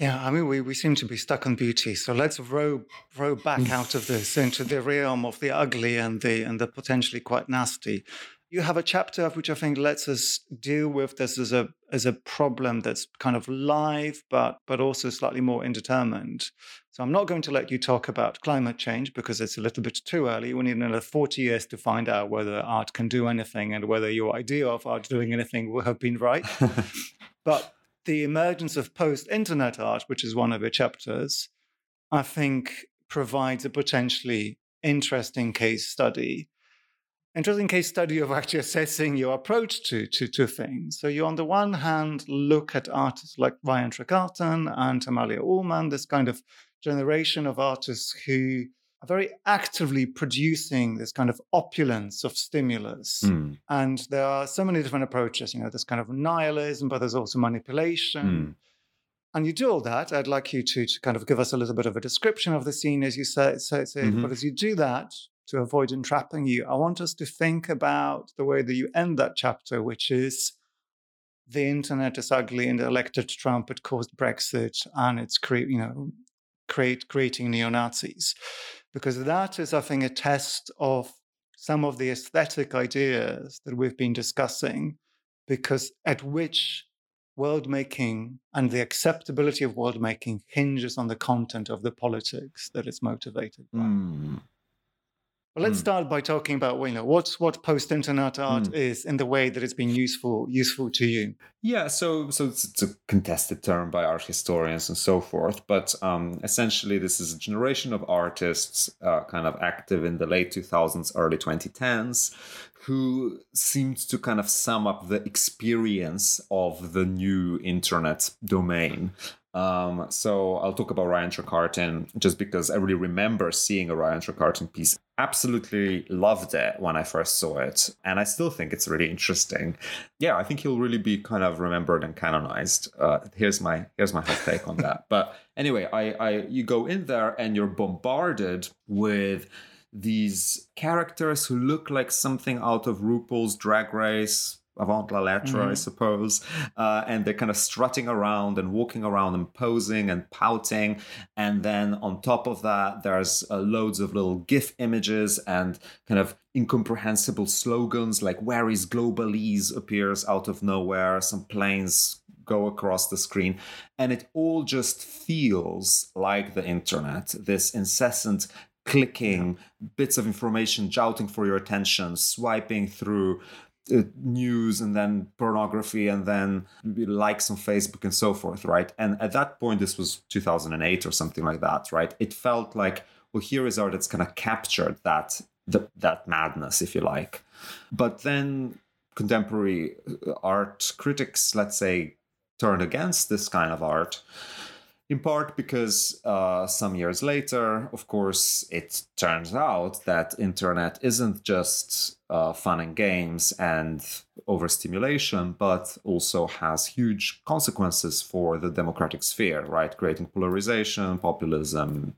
Yeah i mean we, we seem to be stuck on beauty so let's row row back out of this into the realm of the ugly and the and the potentially quite nasty you have a chapter which I think lets us deal with this as a as a problem that's kind of live, but but also slightly more indeterminate. So I'm not going to let you talk about climate change because it's a little bit too early. We need another 40 years to find out whether art can do anything and whether your idea of art doing anything will have been right. but the emergence of post-internet art, which is one of your chapters, I think provides a potentially interesting case study interesting case study of actually assessing your approach to, to, to things. So you, on the one hand, look at artists like Ryan Trecartin and Amalia Ulman, this kind of generation of artists who are very actively producing this kind of opulence of stimulus. Mm. And there are so many different approaches. You know, this kind of nihilism, but there's also manipulation. Mm. And you do all that. I'd like you to, to kind of give us a little bit of a description of the scene as you say, say, say mm-hmm. but as you do that, to avoid entrapping you, I want us to think about the way that you end that chapter, which is the internet is ugly and elected Trump, it caused Brexit, and it's cre- you know create creating neo Nazis, because that is, I think, a test of some of the aesthetic ideas that we've been discussing, because at which world making and the acceptability of world making hinges on the content of the politics that it's motivated by. Mm. Well, let's mm. start by talking about you know what's what post-internet art mm. is in the way that it's been useful useful to you. Yeah, so so it's, it's, a contested term by art historians and so forth, but um, essentially this is a generation of artists uh, kind of active in the late 2000s, early 2010s, who seemed to kind of sum up the experience of the new internet domain. Um, so I'll talk about Ryan Trecartin just because I really remember seeing a Ryan Trecartin piece. Absolutely loved it when I first saw it, and I still think it's really interesting. Yeah, I think he'll really be kind of remembered and canonized. Uh, here's my here's my hot take on that. But anyway, I, I you go in there and you're bombarded with these characters who look like something out of RuPaul's Drag Race avant la lettre, mm-hmm. I suppose. Uh, and they're kind of strutting around and walking around and posing and pouting. And then on top of that, there's uh, loads of little GIF images and kind of incomprehensible slogans like "Where is Globalese?" appears out of nowhere. Some planes go across the screen and it all just feels like the internet this incessant clicking bits of information jouting for your attention swiping through news and then pornography and then likes on facebook and so forth right? And at that point this was 2008 or something like that right? It felt like well here is art that's kind of captured that the, that madness if you like. But then contemporary uh, art critics let's say turned against this kind of art in part because uh, some years later, of course, it turns out that internet isn't just uh, fun and games and overstimulation, but also has huge consequences for the democratic sphere, right? Creating polarization, populism,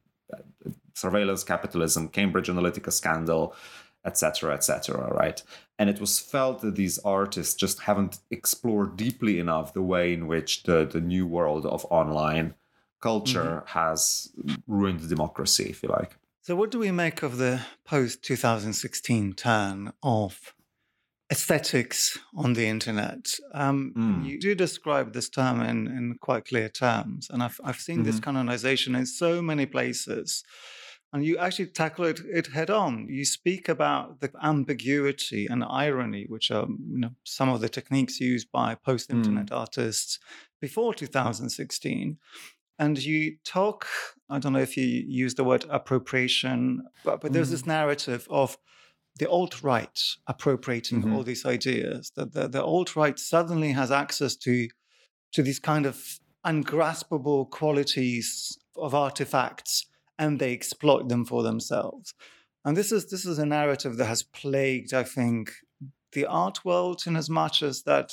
surveillance capitalism, Cambridge Analytica scandal, etc., etc., right? And it was felt that these artists just haven't explored deeply enough the way in which the, the new world of online culture mm-hmm. has ruined democracy, if you like. So, what do we make of the post 2016 turn of aesthetics on the internet? Um, mm. You do describe this term in, in quite clear terms, and I've, I've seen mm-hmm. this canonization in so many places. And you actually tackle it, it head on. You speak about the ambiguity and irony, which are you know, some of the techniques used by post internet mm. artists before 2016 and you talk i don't know if you use the word appropriation but, but there's mm. this narrative of the alt-right appropriating mm-hmm. all these ideas that the, the alt-right suddenly has access to to these kind of ungraspable qualities of artifacts and they exploit them for themselves and this is this is a narrative that has plagued i think the art world in as much as that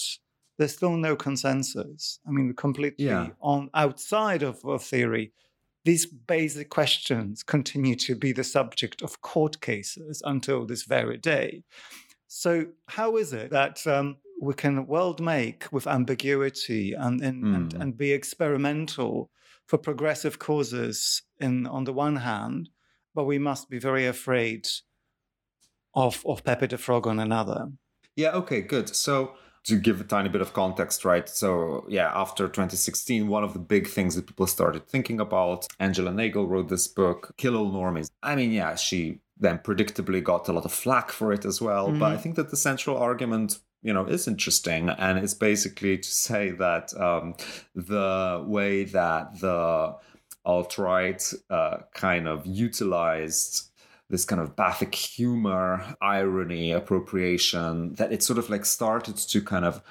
there's still no consensus. I mean, completely yeah. on outside of, of theory, these basic questions continue to be the subject of court cases until this very day. So, how is it that um, we can world make with ambiguity and and, mm. and and be experimental for progressive causes in on the one hand, but we must be very afraid of of Pepe the Frog on another? Yeah. Okay. Good. So to give a tiny bit of context, right? So, yeah, after 2016, one of the big things that people started thinking about, Angela Nagle wrote this book, Kill All Normies. I mean, yeah, she then predictably got a lot of flack for it as well. Mm-hmm. But I think that the central argument you know is interesting and it's basically to say that um, the way that the alt-right uh, kind of utilized this kind of Bathic humor, irony, appropriation, that it sort of like started to kind of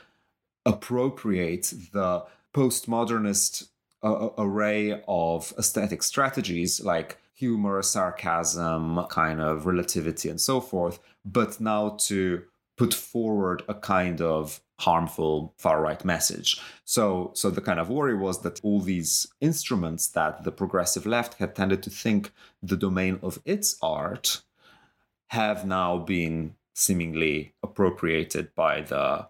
appropriate the postmodernist uh, array of aesthetic strategies like humor, sarcasm, kind of relativity, and so forth, but now to put forward a kind of harmful far right message. So, so the kind of worry was that all these instruments that the progressive left had tended to think the domain of its art have now been seemingly appropriated by the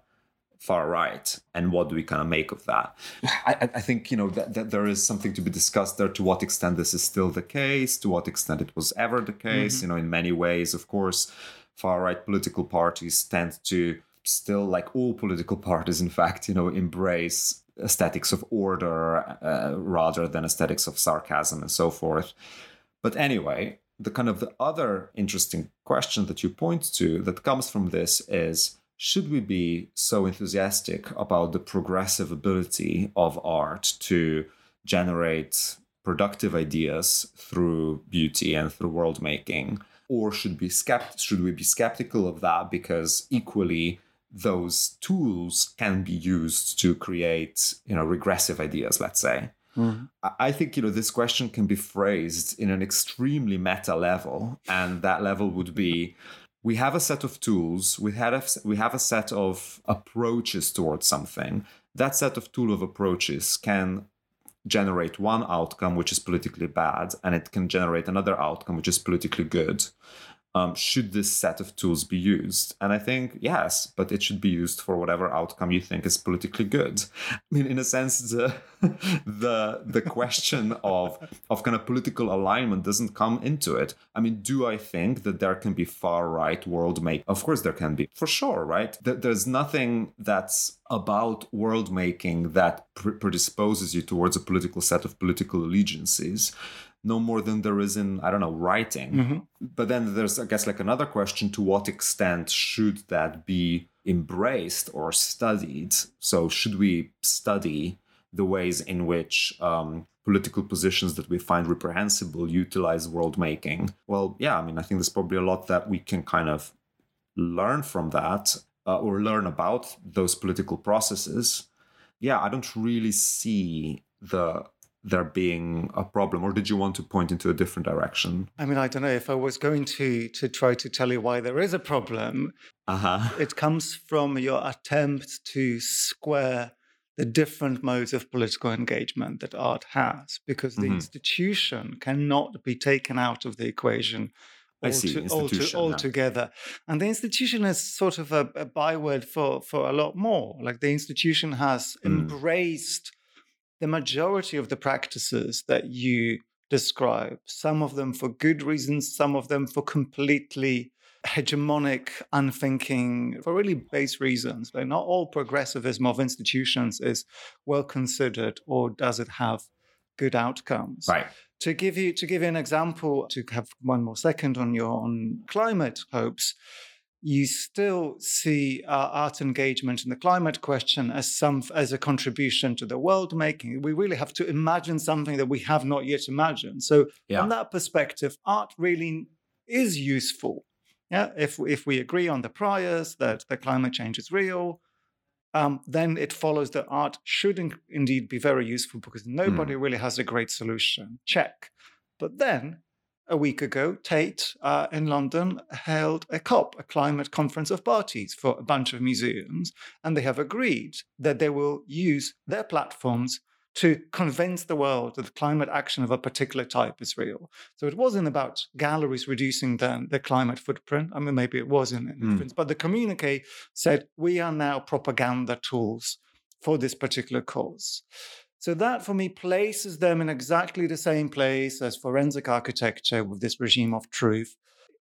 far right. And what do we kind of make of that? I, I think you know that, that, there is something to be discussed there. To what extent this is still the case? To what extent it was ever the case? Mm-hmm. you know in many ways of course far right political parties tend to still like all political parties in fact you know embrace aesthetics of order uh, rather than aesthetics of sarcasm and so forth. But anyway, the kind of the other interesting question that you point to that comes from this is should we be so enthusiastic about the progressive ability of art to generate productive ideas through beauty and through world making or should be skept- should we be skeptical of that? Because equally those tools can be used to create you know regressive ideas let's say. Mm-hmm. i think you know this question can be phrased in an extremely meta level and that level would be we have a set of tools we had a, we have a set of approaches towards something. That set of tool of approaches can generate one outcome which is politically bad and it can generate another outcome which is politically good um, should this set of tools be used? And I think yes, but it should be used for whatever outcome you think is politically good. I mean, in a sense, the the the question of of kind of political alignment doesn't come into it. I mean, do I think that there can be far right world make? Of course, there can be for sure, right? There's nothing that's about world making that predisposes you towards a political set of political allegiances no more than there is in i don't know writing. Mm-hmm. but then there's i guess like another question to what extent should that be embraced or studied? So should we study the ways in which um, political positions that we find reprehensible utilize world making? Well yeah i mean i think there's probably a lot that we can kind of learn from that uh, or learn about those political processes. Yeah i don't really see the there being a problem or did you want to point into a different direction i mean i don't know if i was going to to try to tell you why there is a problem uh-huh. it comes from your attempt to square the different modes of political engagement that art has because the mm-hmm. institution cannot be taken out of the equation I see, to, institution, altogether. And the institution is sort of a, a, byword for, for a lot more. Like the institution has mm. embraced the majority of the practices that you describe, some of them for good reasons, some of them for completely hegemonic, unthinking, for really base reasons. Like not all progressivism of institutions is well considered or does it have good outcomes. Right. To give you to give you an example, to have one more second on your on climate hopes, you still see uh, art engagement in the climate question as some as a contribution to the world making. We really have to imagine something that we have not yet imagined. So, yeah. from that perspective, art really is useful. Yeah, if if we agree on the priors that the climate change is real, um, then it follows that art should in- indeed be very useful because nobody mm. really has a great solution. Check. But then a week ago, Tate uh, in London held a COP, a climate conference of parties for a bunch of museums, and they have agreed that they will use their platforms to convince the world that climate action of a particular type is real. So it wasn't about galleries reducing the, the climate footprint. I mean, maybe it was in, in mm. but the communique said we are now propaganda tools for this particular cause. So that for me places them in exactly the same place as forensic architecture with this regime of truth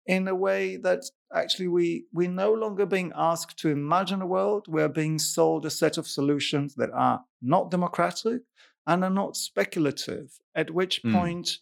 in a way that actually we we're no longer being asked to imagine a world we're being sold a set of solutions that are not democratic and are not speculative at which mm. point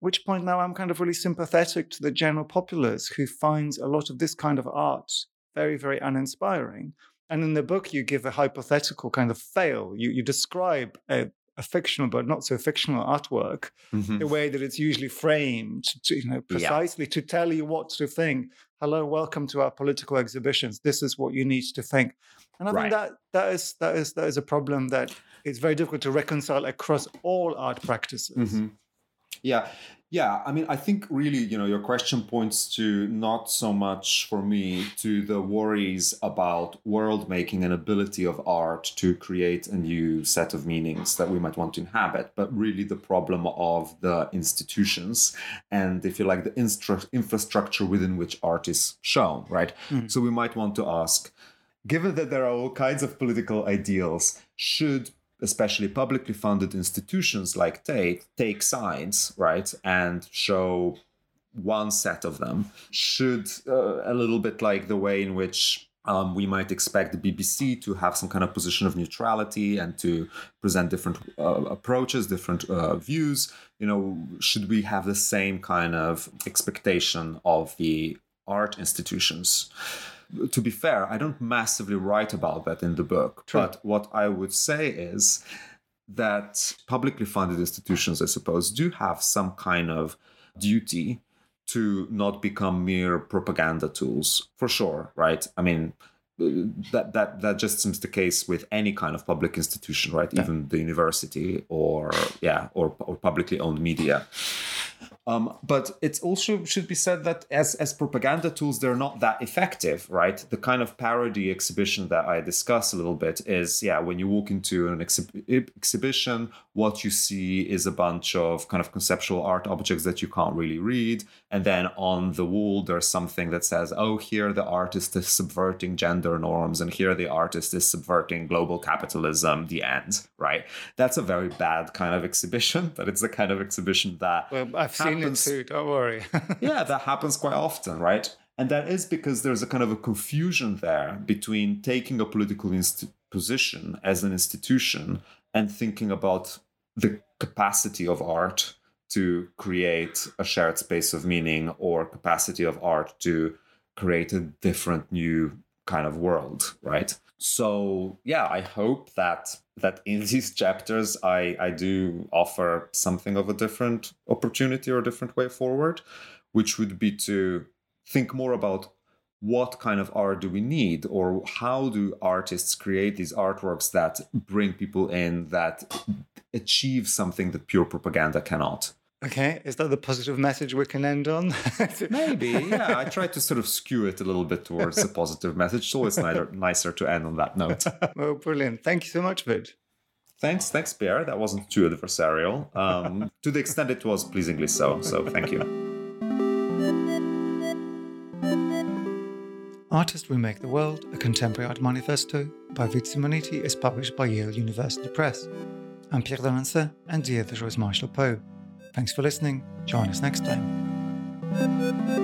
which point now i'm kind of really sympathetic to the general populace who finds a lot of this kind of art very very uninspiring and in the book, you give a hypothetical kind of fail. You, you describe a, a fictional but not so fictional artwork, mm-hmm. the way that it's usually framed, to, you know, precisely yeah. to tell you what to think. Hello, welcome to our political exhibitions. This is what you need to think. And I right. think that that is that is that is a problem that it's very difficult to reconcile across all art practices. Mm-hmm. Yeah, yeah, I mean, I think really, you know, your question points to not so much for me to the worries about world making and ability of art to create a new set of meanings that we might want to inhabit, but really the problem of the institutions and, if you like, the instra- infrastructure within which art is shown, right? Mm. So we might want to ask, given that there are all kinds of political ideals, should especially publicly funded institutions like Tate take sides, right, and show one set of them should uh, a little bit like the way in which Um, we might expect the BBC to have some kind of position of neutrality and to present different uh, approaches, different uh, views. You know, should we have the same kind of expectation of the art institutions? To be fair, I don't massively write about that in the book, True. but what I would say is that publicly funded institutions, I suppose, do have some kind of duty to not become mere propaganda tools for sure right i mean that that that just seems the case with any kind of public institution right yeah. even the university or yeah or, or publicly owned media um, but it also should be said that as, as propaganda tools, they're not that effective, right? The kind of parody exhibition that I discuss a little bit is, yeah, when you walk into an exhi- exhibition, what you see is a bunch of kind of conceptual art objects that you can't really read. And then on the wall, there's something that says, oh, here the artist is subverting gender norms, and here the artist is subverting global capitalism, the end, right? That's a very bad kind of exhibition, but it's the kind of exhibition that. Well, I've happens, seen it too, don't worry. yeah, that happens quite often, right? And that is because there's a kind of a confusion there between taking a political inst- position as an institution and thinking about the capacity of art to create a shared space of meaning or capacity of art to create a different new kind of world right? So yeah i hope that that in these chapters i i do offer something of a different opportunity or a different way forward which would be to think more about what kind of art do we need or how do artists create these artworks that bring people in that achieve something that pure propaganda cannot Okay, is that the positive message we can end on? Maybe, yeah. I try to sort of skew it a little bit towards a positive message. So it's nicer, nicer to end on that note. well, brilliant. Thank you so much, Vid. Thanks, thanks, Pierre. That wasn't too adversarial. Um, to the extent it was pleasingly so. So thank you. Artist Remake the World, a contemporary art manifesto by Vid Simoniti is published by Yale University Press. I'm Pierre d'Alancaisez, and dear the editor Marshall Poe. Thanks for listening. Join us next time.